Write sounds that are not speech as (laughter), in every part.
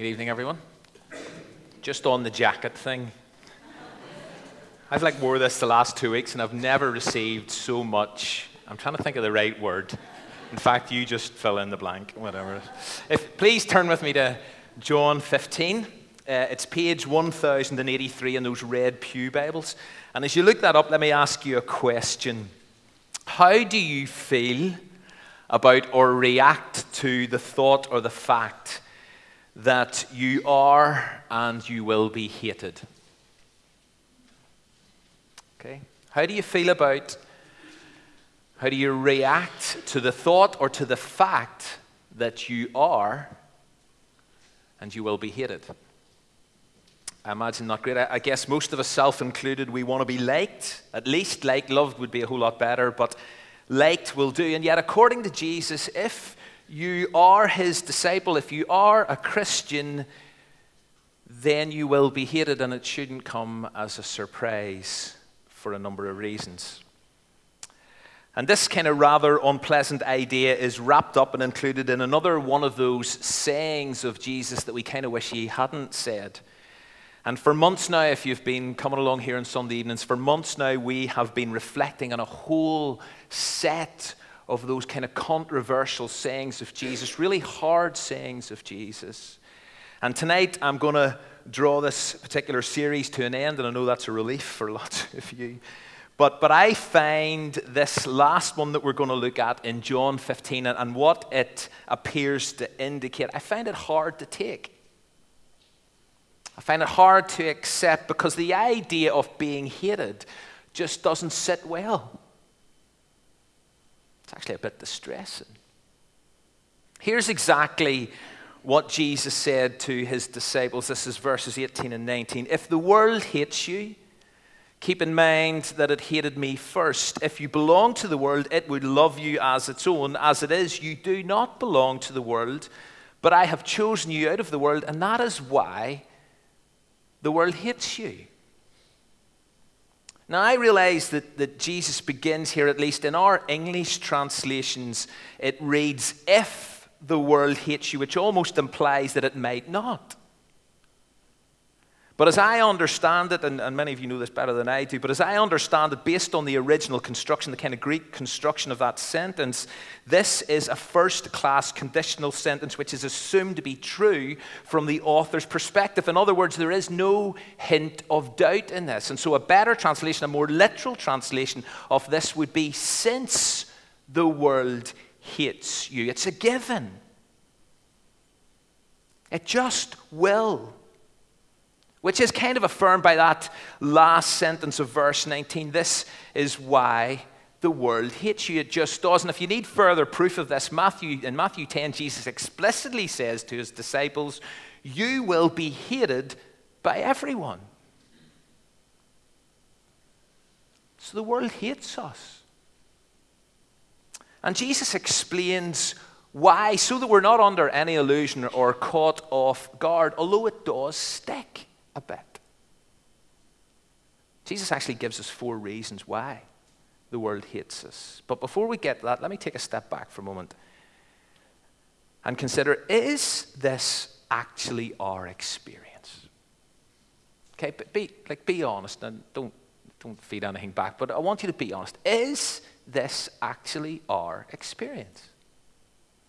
Good evening, everyone. Just on the jacket thing. I've like wore this the last two weeks and I've never received so much. I'm trying to think of the right word. In fact, you just fill in the blank, whatever. If, please turn with me to John 15. Uh, it's page 1083 in those red Pew Bibles. And as you look that up, let me ask you a question. How do you feel about or react to the thought or the fact that you are and you will be hated? Okay? How do you feel about, how do you react to the thought or to the fact that you are and you will be hated? I imagine not great. I guess most of us, self included, we want to be liked. At least liked, loved would be a whole lot better, but liked will do. And yet, according to Jesus, if you are his disciple, if you are a Christian, then you will be hated, and it shouldn't come as a surprise for a number of reasons. And this kind of rather unpleasant idea is wrapped up and included in another one of those sayings of Jesus that we kind of wish he hadn't said. And for months now, if you've been coming along here on Sunday evenings, for months now, we have been reflecting on a whole set of those kind of controversial sayings of Jesus, really hard sayings of Jesus. And tonight, I'm going to draw this particular series to an end, and I know that's a relief for (laughs) lots of you. But, but I find this last one that we're going to look at in John 15 and, and what it appears to indicate, I find it hard to take. I find it hard to accept because the idea of being hated just doesn't sit well. It's actually a bit distressing. Here's exactly what Jesus said to his disciples. This is verses 18 and 19. If the world hates you, keep in mind that it hated me first. If you belong to the world, it would love you as its own. As it is, you do not belong to the world, but I have chosen you out of the world, and that is why the world hates you. Now, I realize that, that Jesus begins here, at least in our English translations, it reads, If the world hates you, which almost implies that it might not. But as I understand it, and, and, many of you know this better than I do, but as I understand it, based on the original construction, the kind of Greek construction of that sentence, this is a first class conditional sentence which is assumed to be true from the author's perspective. In other words, there is no hint of doubt in this. And so, a better translation, a more literal translation of this would be since the world hates you. It's a given, it just will which is kind of affirmed by that last sentence of verse 19. This is why the world hates you. It just does. And if you need further proof of this, Matthew, in Matthew 10, Jesus explicitly says to his disciples, You will be hated by everyone. So the world hates us. And Jesus explains why, so that we're not under any illusion or caught off guard, although it does stick a bit. Jesus actually gives us four reasons why the world hates us. But before we get to that, let me take a step back for a moment and consider is this actually our experience? Okay, but be, like, be honest and don't, don't feed anything back, but I want you to be honest. Is this actually our experience?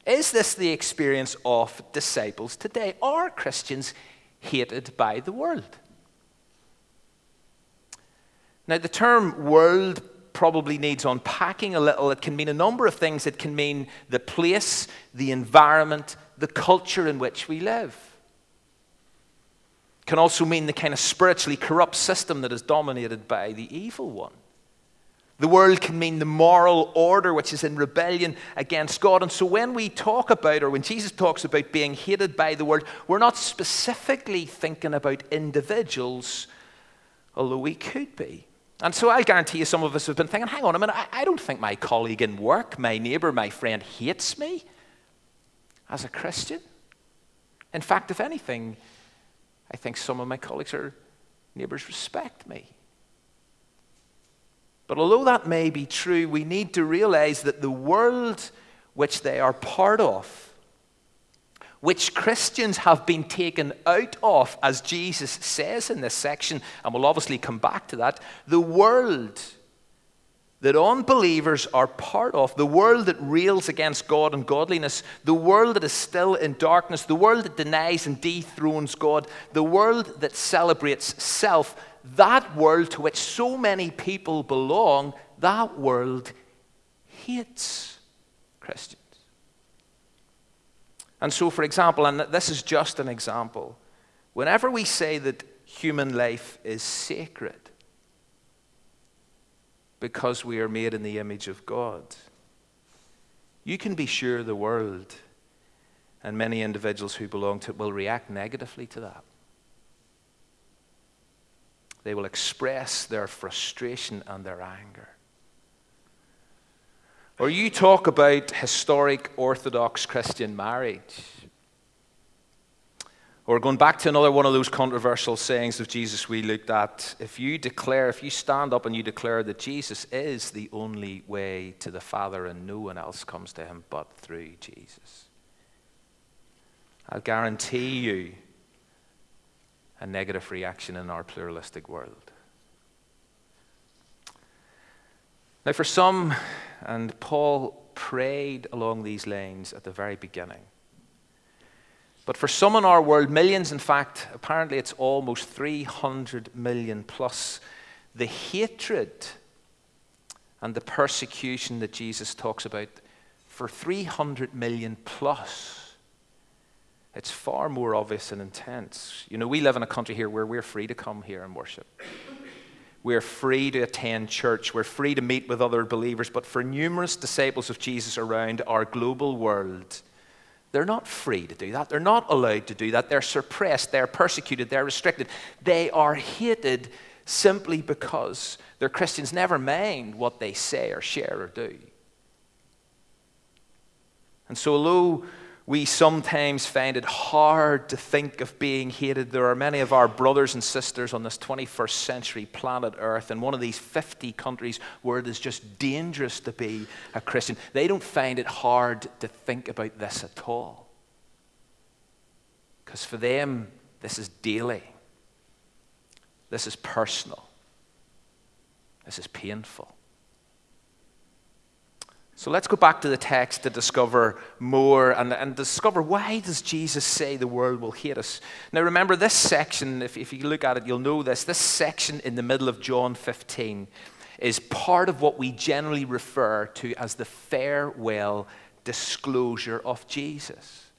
Is this the experience of disciples today? Are Christians hated by the world. Now, the term world probably needs unpacking a little. It can mean a number of things. It can mean the place, the environment, the culture in which we live. It can also mean the kind of spiritually corrupt system that is dominated by the evil one. The world can mean the moral order which is in rebellion against God. And so when we talk about, or when Jesus talks about being hated by the world, we're not specifically thinking about individuals, although we could be. And so I guarantee you some of us have been thinking, hang on a minute, I, I don't think my colleague in work, my neighbor, my friend hates me as a Christian. In fact, if anything, I think some of my colleagues or neighbors respect me. But although that may be true, we need to realize that the world which they are part of which Christians have been taken out of, as Jesus says in this section, and we'll obviously come back to that, the world that unbelievers are part of, the world that rails against God and godliness, the world that is still in darkness, the world that denies and dethrones God, the world that celebrates self, that world to which so many people belong, that world hates Christians. And so, for example, and this is just an example, whenever we say that human life is sacred, because we are made in the image of God. You can be sure the world and many individuals who belong to it will react negatively to that. They will express their frustration and their anger. Or you talk about historic Orthodox Christian marriage or going back to another one of those controversial sayings of Jesus we looked at, if you declare, if you stand up and you declare that Jesus is the only way to the Father and no one else comes to him but through Jesus, I'll guarantee you a negative reaction in our pluralistic world. Now, for some, and Paul prayed along these lines at the very beginning. But for some in our world, millions, in fact, apparently it's almost 300 million plus, the hatred and the persecution that Jesus talks about, for 300 million plus, it's far more obvious and intense. You know, we live in a country here where we're free to come here and worship. We're free to attend church. We're free to meet with other believers. But for numerous disciples of Jesus around our global world, they're not free to do that. They're not allowed to do that. They're suppressed, they're persecuted, they're restricted. They are hated simply because they're Christians never mind what they say or share or do. And so, although we sometimes find it hard to think of being hated. There are many of our brothers and sisters on this 21st century planet Earth in one of these 50 countries where it is just dangerous to be a Christian. They don't find it hard to think about this at all. Because for them, this is daily, this is personal, this is painful. So let's go back to the text to discover more and, and discover why does Jesus say the world will hate us? Now remember this section, if, if you look at it, you'll know this. This section in the middle of John 15 is part of what we generally refer to as the farewell disclosure of Jesus.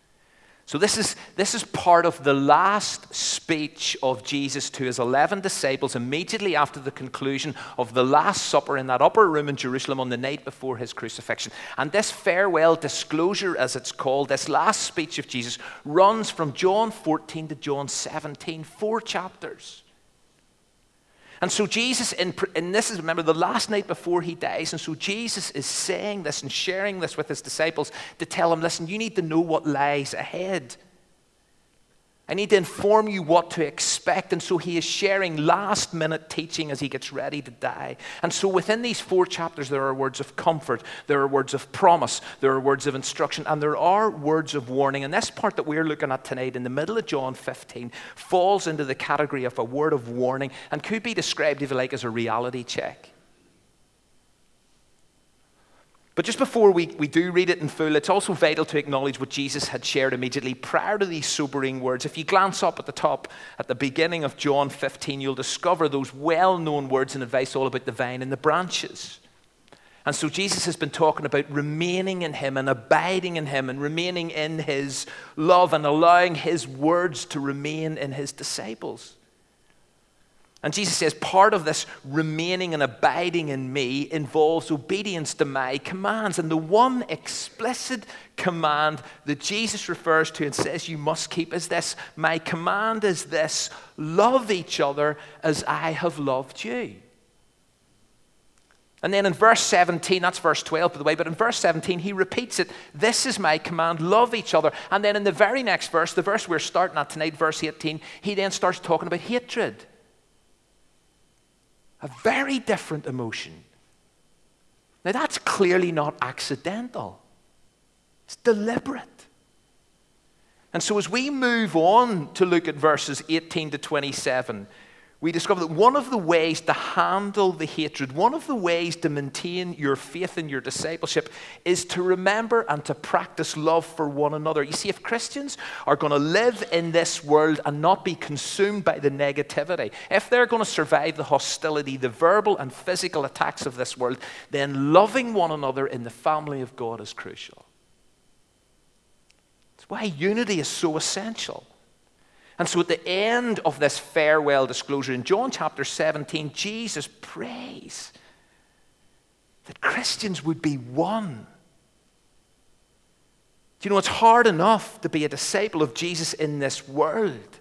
So, this is, this is part of the last speech of Jesus to his 11 disciples immediately after the conclusion of the Last Supper in that upper room in Jerusalem on the night before his crucifixion. And this farewell disclosure, as it's called, this last speech of Jesus, runs from John 14 to John 17, four chapters. And so Jesus, in, and this is, remember, the last night before he dies. And so Jesus is saying this and sharing this with his disciples to tell them, listen, you need to know what lies ahead. I need to inform you what to expect. And so he is sharing last minute teaching as he gets ready to die. And so within these four chapters, there are words of comfort, there are words of promise, there are words of instruction, and there are words of warning. And this part that we're looking at tonight, in the middle of John 15, falls into the category of a word of warning and could be described, if you like, as a reality check. But just before we, we do read it in full, it's also vital to acknowledge what Jesus had shared immediately prior to these sobering words. If you glance up at the top, at the beginning of John 15, you'll discover those well known words and advice all about the vine and the branches. And so Jesus has been talking about remaining in Him and abiding in Him and remaining in His love and allowing His words to remain in His disciples. And Jesus says, part of this remaining and abiding in me involves obedience to my commands. And the one explicit command that Jesus refers to and says you must keep is this My command is this love each other as I have loved you. And then in verse 17, that's verse 12, by the way, but in verse 17, he repeats it This is my command, love each other. And then in the very next verse, the verse we're starting at tonight, verse 18, he then starts talking about hatred. A very different emotion. Now, that's clearly not accidental, it's deliberate. And so, as we move on to look at verses 18 to 27, we discover that one of the ways to handle the hatred, one of the ways to maintain your faith in your discipleship, is to remember and to practice love for one another. You see, if Christians are going to live in this world and not be consumed by the negativity, if they're going to survive the hostility, the verbal and physical attacks of this world, then loving one another in the family of God is crucial. That's why unity is so essential. And so at the end of this farewell disclosure in John chapter 17, Jesus prays that Christians would be one. Do you know, it's hard enough to be a disciple of Jesus in this world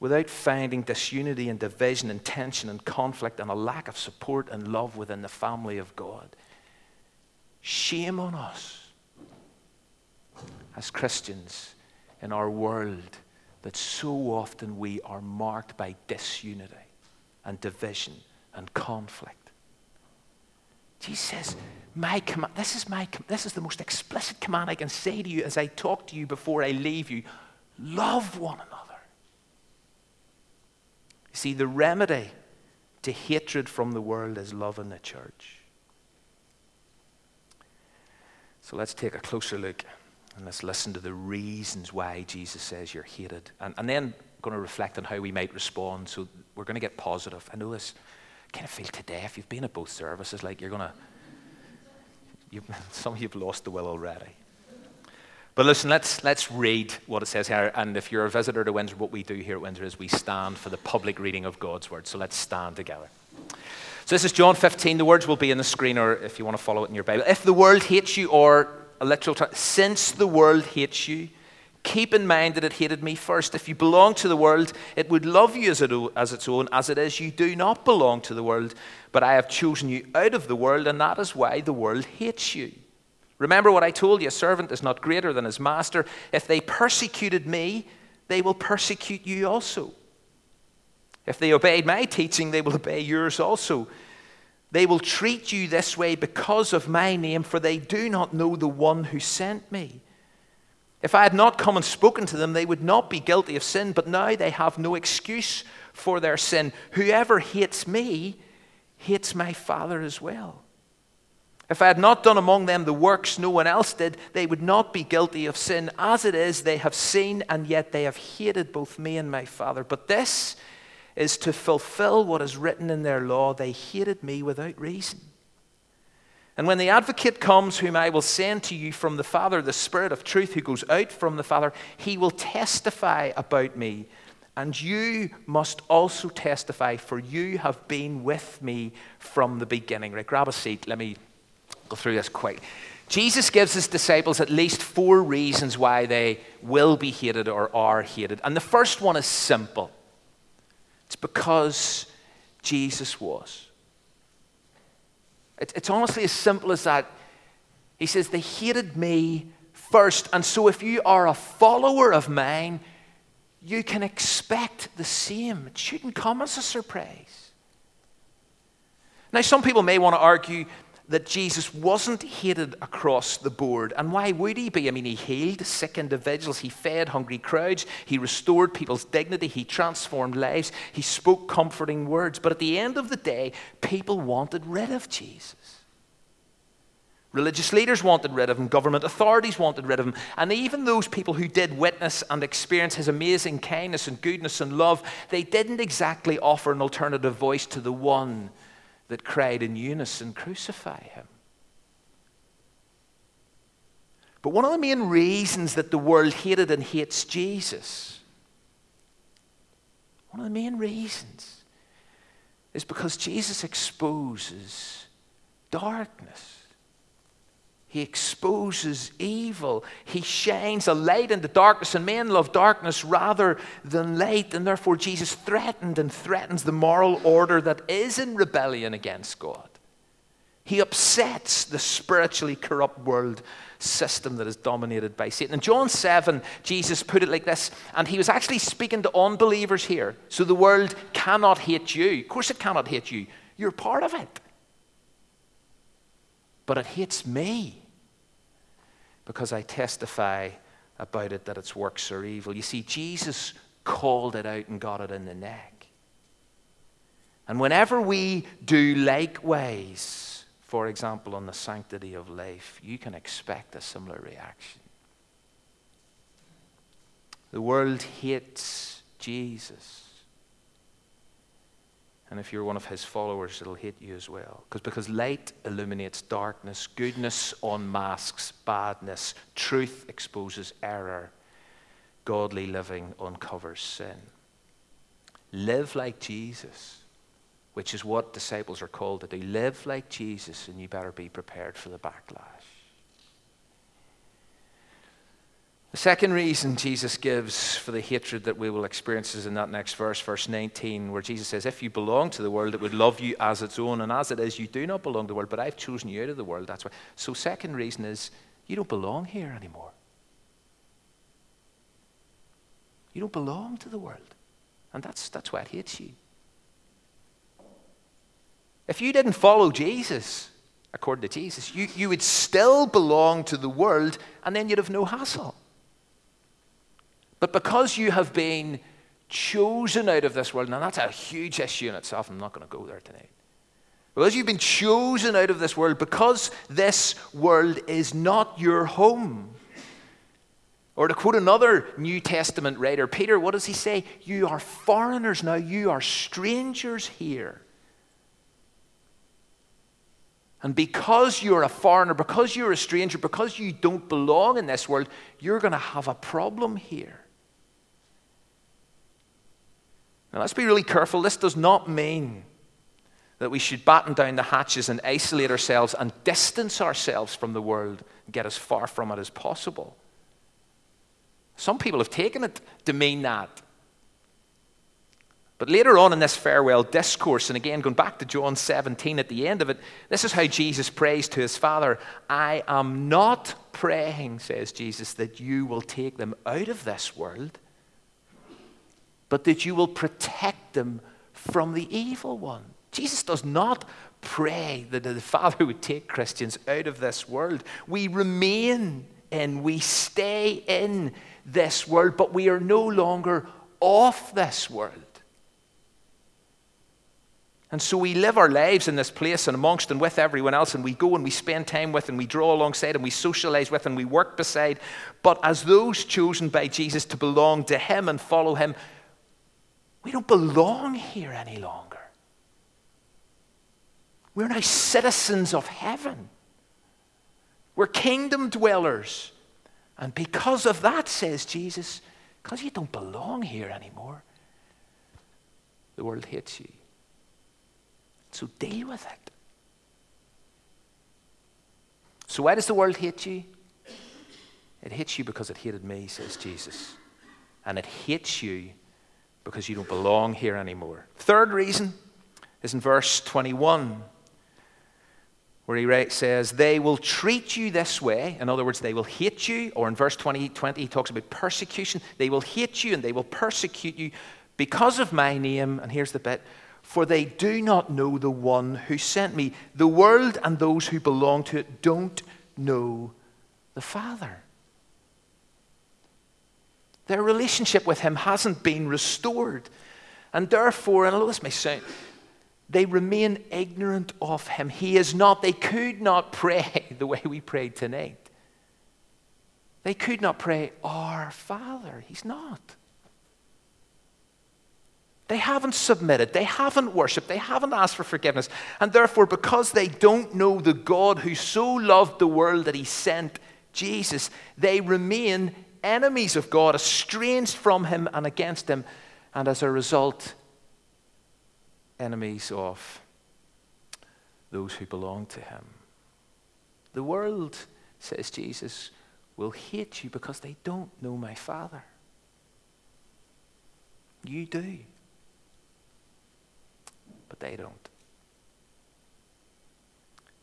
without finding disunity and division and tension and conflict and a lack of support and love within the family of God. Shame on us as Christians in our world that so often we are marked by disunity and division and conflict. Jesus says, my command, this is my this is the most explicit command I can say to you as I talk to you before I leave you. Love one another. You see, the remedy to hatred from the world is love in the church. So let's take a closer look and let's listen to the reasons why Jesus says you're hated. And, and then going to reflect on how we might respond. So we're going to get positive. I know this kind of feel today, if you've been at both services, like you're going to, you've, (laughs) some of you have lost the will already. But listen, let's, let's read what it says here. And if you're a visitor to Windsor, what we do here at Windsor is we stand for the public reading of God's word. So let's stand together. So this is John 15. The words will be in the screen, or if you want to follow it in your Bible. If the world hates you, or a literal term, since the world hates you, keep in mind that it hated me first. If you belong to the world, it would love you as, it, as its own. As it is, you do not belong to the world, but I have chosen you out of the world, and that is why the world hates you. Remember what I told you a servant is not greater than his master. If they persecuted me, they will persecute you also. If they obeyed my teaching, they will obey yours also. They will treat you this way because of my name, for they do not know the one who sent me. If I had not come and spoken to them, they would not be guilty of sin, but now they have no excuse for their sin. Whoever hates me hates my Father as well. If I had not done among them the works no one else did, they would not be guilty of sin. As it is, they have seen, and yet they have hated both me and my Father. But this is to fulfill what is written in their law. They hated me without reason. And when the advocate comes, whom I will send to you from the Father, the Spirit of truth who goes out from the Father, he will testify about me. And you must also testify, for you have been with me from the beginning. Right, grab a seat. Let me go through this quick. Jesus gives his disciples at least four reasons why they will be hated or are hated. And the first one is simple because Jesus was. It's honestly as simple as that. He says, They hated me first. And so if you are a follower of mine, you can expect the same. It shouldn't come as a surprise. Now, some people may want to argue that Jesus wasn't hated across the board. And why would he be? I mean, he healed sick individuals, he fed hungry crowds, he restored people's dignity, he transformed lives, he spoke comforting words. But at the end of the day, people wanted rid of Jesus. Religious leaders wanted rid of him, government authorities wanted rid of him, and even those people who did witness and experience his amazing kindness and goodness and love, they didn't exactly offer an alternative voice to the one that cried in unison, Crucify him. But one of the main reasons that the world hated and hates Jesus, one of the main reasons, is because Jesus exposes darkness. He exposes evil. He shines a light in the darkness, and men love darkness rather than light. And therefore, Jesus threatened and threatens the moral order that is in rebellion against God. He upsets the spiritually corrupt world system that is dominated by Satan. In John 7, Jesus put it like this, and he was actually speaking to unbelievers here. So the world cannot hate you. Of course, it cannot hate you. You're part of it. But it hates me because I testify about it that its works are evil. You see, Jesus called it out and got it in the neck. And whenever we do likewise, for example, on the sanctity of life, you can expect a similar reaction. The world hates Jesus. And if you're one of his followers, it'll hate you as well. Because because light illuminates darkness, goodness unmasks badness, truth exposes error, godly living uncovers sin. Live like Jesus, which is what disciples are called to do. Live like Jesus, and you better be prepared for the backlash. The second reason Jesus gives for the hatred that we will experience is in that next verse, verse 19, where Jesus says, If you belong to the world, it would love you as its own. And as it is, you do not belong to the world, but I've chosen you out of the world. That's why. So, second reason is you don't belong here anymore. You don't belong to the world. And that's, that's why it hates you. If you didn't follow Jesus, according to Jesus, you, you would still belong to the world, and then you'd have no hassle. But because you have been chosen out of this world, now that's a huge issue in itself. I'm not going to go there tonight. Because you've been chosen out of this world, because this world is not your home. Or to quote another New Testament writer, Peter, what does he say? You are foreigners now, you are strangers here. And because you're a foreigner, because you're a stranger, because you don't belong in this world, you're going to have a problem here. Now, let's be really careful. This does not mean that we should batten down the hatches and isolate ourselves and distance ourselves from the world and get as far from it as possible. Some people have taken it to mean that. But later on in this farewell discourse, and again going back to John 17 at the end of it, this is how Jesus prays to his Father I am not praying, says Jesus, that you will take them out of this world, but that you will protect them from the evil one. Jesus does not pray that the Father would take Christians out of this world. We remain in, we stay in this world, but we are no longer off this world. And so we live our lives in this place and amongst and with everyone else, and we go and we spend time with and we draw alongside and we socialize with and we work beside. But as those chosen by Jesus to belong to Him and follow Him, we don't belong here any longer. We're now citizens of heaven. We're kingdom dwellers. And because of that, says Jesus, because you don't belong here anymore, the world hates you. So deal with it. So, why does the world hate you? It hates you because it hated me, says Jesus. And it hates you because you don't belong here anymore. Third reason is in verse 21, where he says, They will treat you this way. In other words, they will hate you. Or in verse 20, 20 he talks about persecution. They will hate you and they will persecute you because of my name. And here's the bit for they do not know the one who sent me. The world and those who belong to it don't know the Father. Their relationship with Him hasn't been restored. And therefore, and this may sound, they remain ignorant of Him. He is not, they could not pray (laughs) the way we prayed tonight. They could not pray, Our Father. He's not. They haven't submitted. They haven't worshiped. They haven't asked for forgiveness. And therefore, because they don't know the God who so loved the world that he sent Jesus, they remain enemies of God, estranged from him and against him, and as a result, enemies of those who belong to him. The world, says Jesus, will hate you because they don't know my Father. You do. But they don't.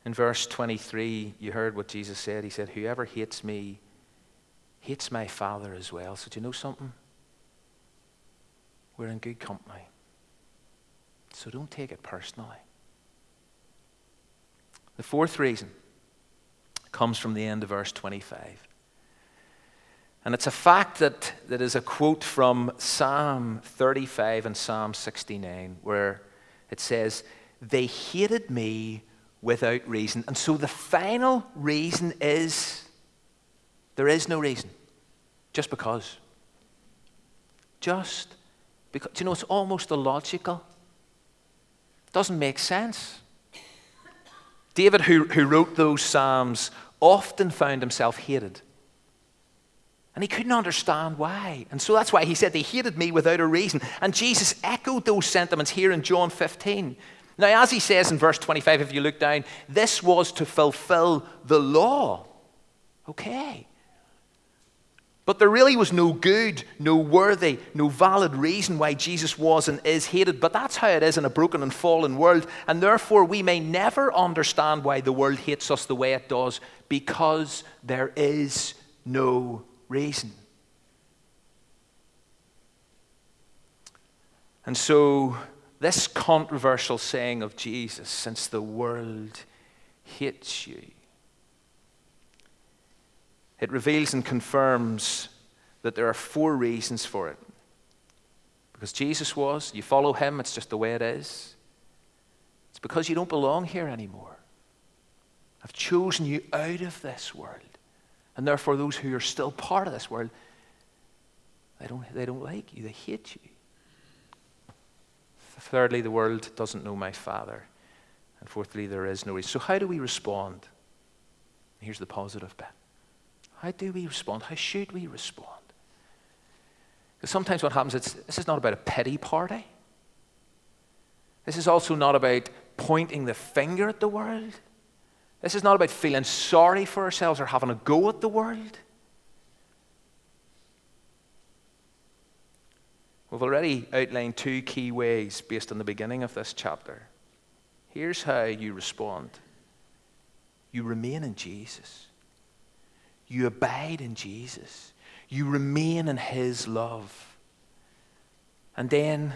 In verse 23, you heard what Jesus said. He said, Whoever hates me hates my Father as well. So, do you know something? We're in good company. So, don't take it personally. The fourth reason comes from the end of verse 25. And it's a fact that, that is a quote from Psalm 35 and Psalm 69, where it says, They hated me without reason. And so the final reason is there is no reason, just because. Just because. Do you know, it's almost illogical. It doesn't make sense. David, who, who wrote those Psalms, often found himself hated. And he couldn't understand why. And so that's why he said, They hated me without a reason. And Jesus echoed those sentiments here in John 15. Now, as he says in verse 25, if you look down, this was to fulfill the law. Okay. But there really was no good, no worthy, no valid reason why Jesus was and is hated. But that's how it is in a broken and fallen world. And therefore, we may never understand why the world hates us the way it does because there is no reason. And so, this controversial saying of Jesus, since the world hates you, it reveals and confirms that there are four reasons for it. Because Jesus was, you follow him, it's just the way it is. It's because you don't belong here anymore. I've chosen you out of this world. And therefore, those who are still part of this world, they don't, they don't like you, they hate you. Thirdly, the world doesn't know my Father. And fourthly, there is no reason. So, how do we respond? Here's the positive bit. How do we respond? How should we respond? Because sometimes what happens is this is not about a pity party. This is also not about pointing the finger at the world. This is not about feeling sorry for ourselves or having a go at the world. We've already outlined two key ways based on the beginning of this chapter. Here's how you respond you remain in Jesus, you abide in Jesus, you remain in His love, and then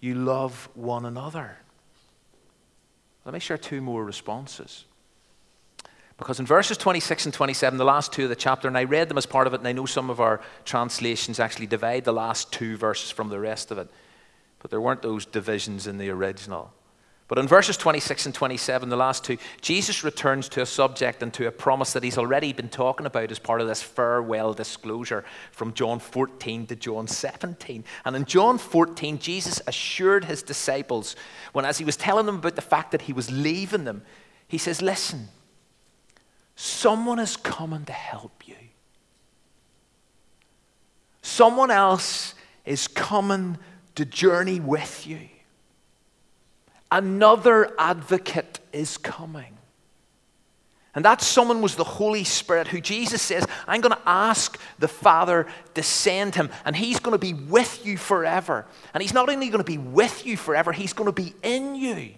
you love one another. Let me share two more responses. Because in verses 26 and 27, the last two of the chapter, and I read them as part of it, and I know some of our translations actually divide the last two verses from the rest of it. But there weren't those divisions in the original. But in verses 26 and 27, the last two, Jesus returns to a subject and to a promise that he's already been talking about as part of this farewell disclosure from John 14 to John 17. And in John 14, Jesus assured his disciples, when as he was telling them about the fact that he was leaving them, he says, Listen, Someone is coming to help you. Someone else is coming to journey with you. Another advocate is coming. And that someone was the Holy Spirit, who Jesus says, I'm going to ask the Father to send him, and he's going to be with you forever. And he's not only going to be with you forever, he's going to be in you.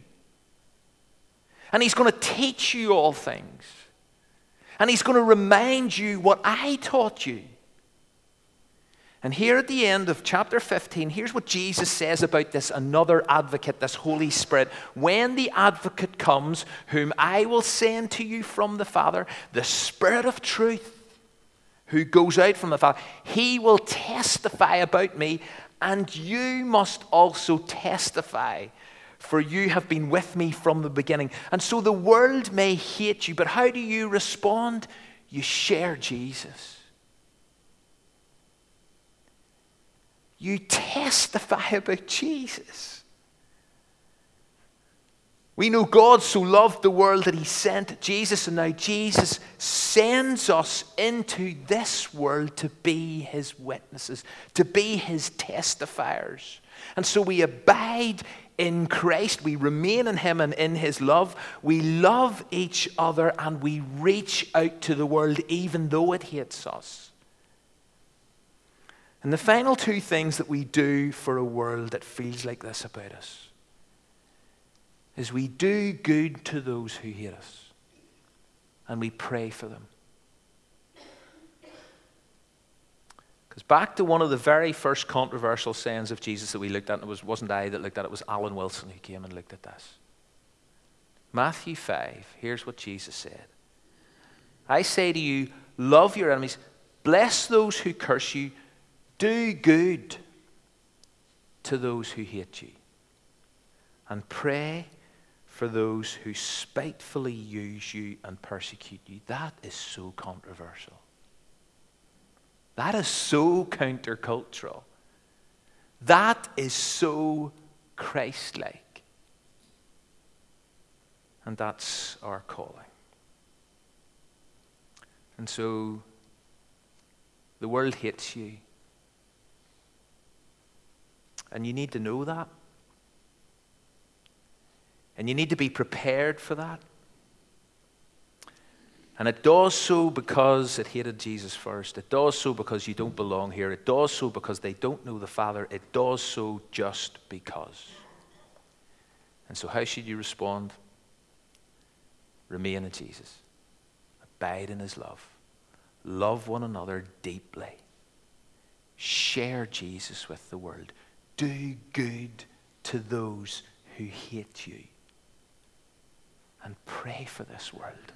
And he's going to teach you all things. And he's going to remind you what I taught you. And here at the end of chapter 15, here's what Jesus says about this another advocate, this Holy Spirit. When the advocate comes, whom I will send to you from the Father, the Spirit of truth, who goes out from the Father, he will testify about me, and you must also testify for you have been with me from the beginning. And so the world may hate you, but how do you respond? You share Jesus. You testify about Jesus. We know God so loved the world that he sent Jesus, and now Jesus sends us into this world to be his witnesses, to be his testifiers. And so we abide in Christ, we remain in Him and in His love. We love each other and we reach out to the world even though it hates us. And the final two things that we do for a world that feels like this about us is we do good to those who hate us and we pray for them. Because back to one of the very first controversial sayings of Jesus that we looked at, and it was, wasn't I that looked at it, it was Alan Wilson who came and looked at this. Matthew 5, here's what Jesus said I say to you, love your enemies, Bless those who curse you, do good to those who hate you, and pray for those who spitefully use you and persecute you. That is so controversial. That is so countercultural. That is so Christ like. And that's our calling. And so the world hates you. And you need to know that. And you need to be prepared for that. And it does so because it hated Jesus first. It does so because you don't belong here. It does so because they don't know the Father. It does so just because. And so, how should you respond? Remain in Jesus, abide in His love, love one another deeply, share Jesus with the world, do good to those who hate you, and pray for this world.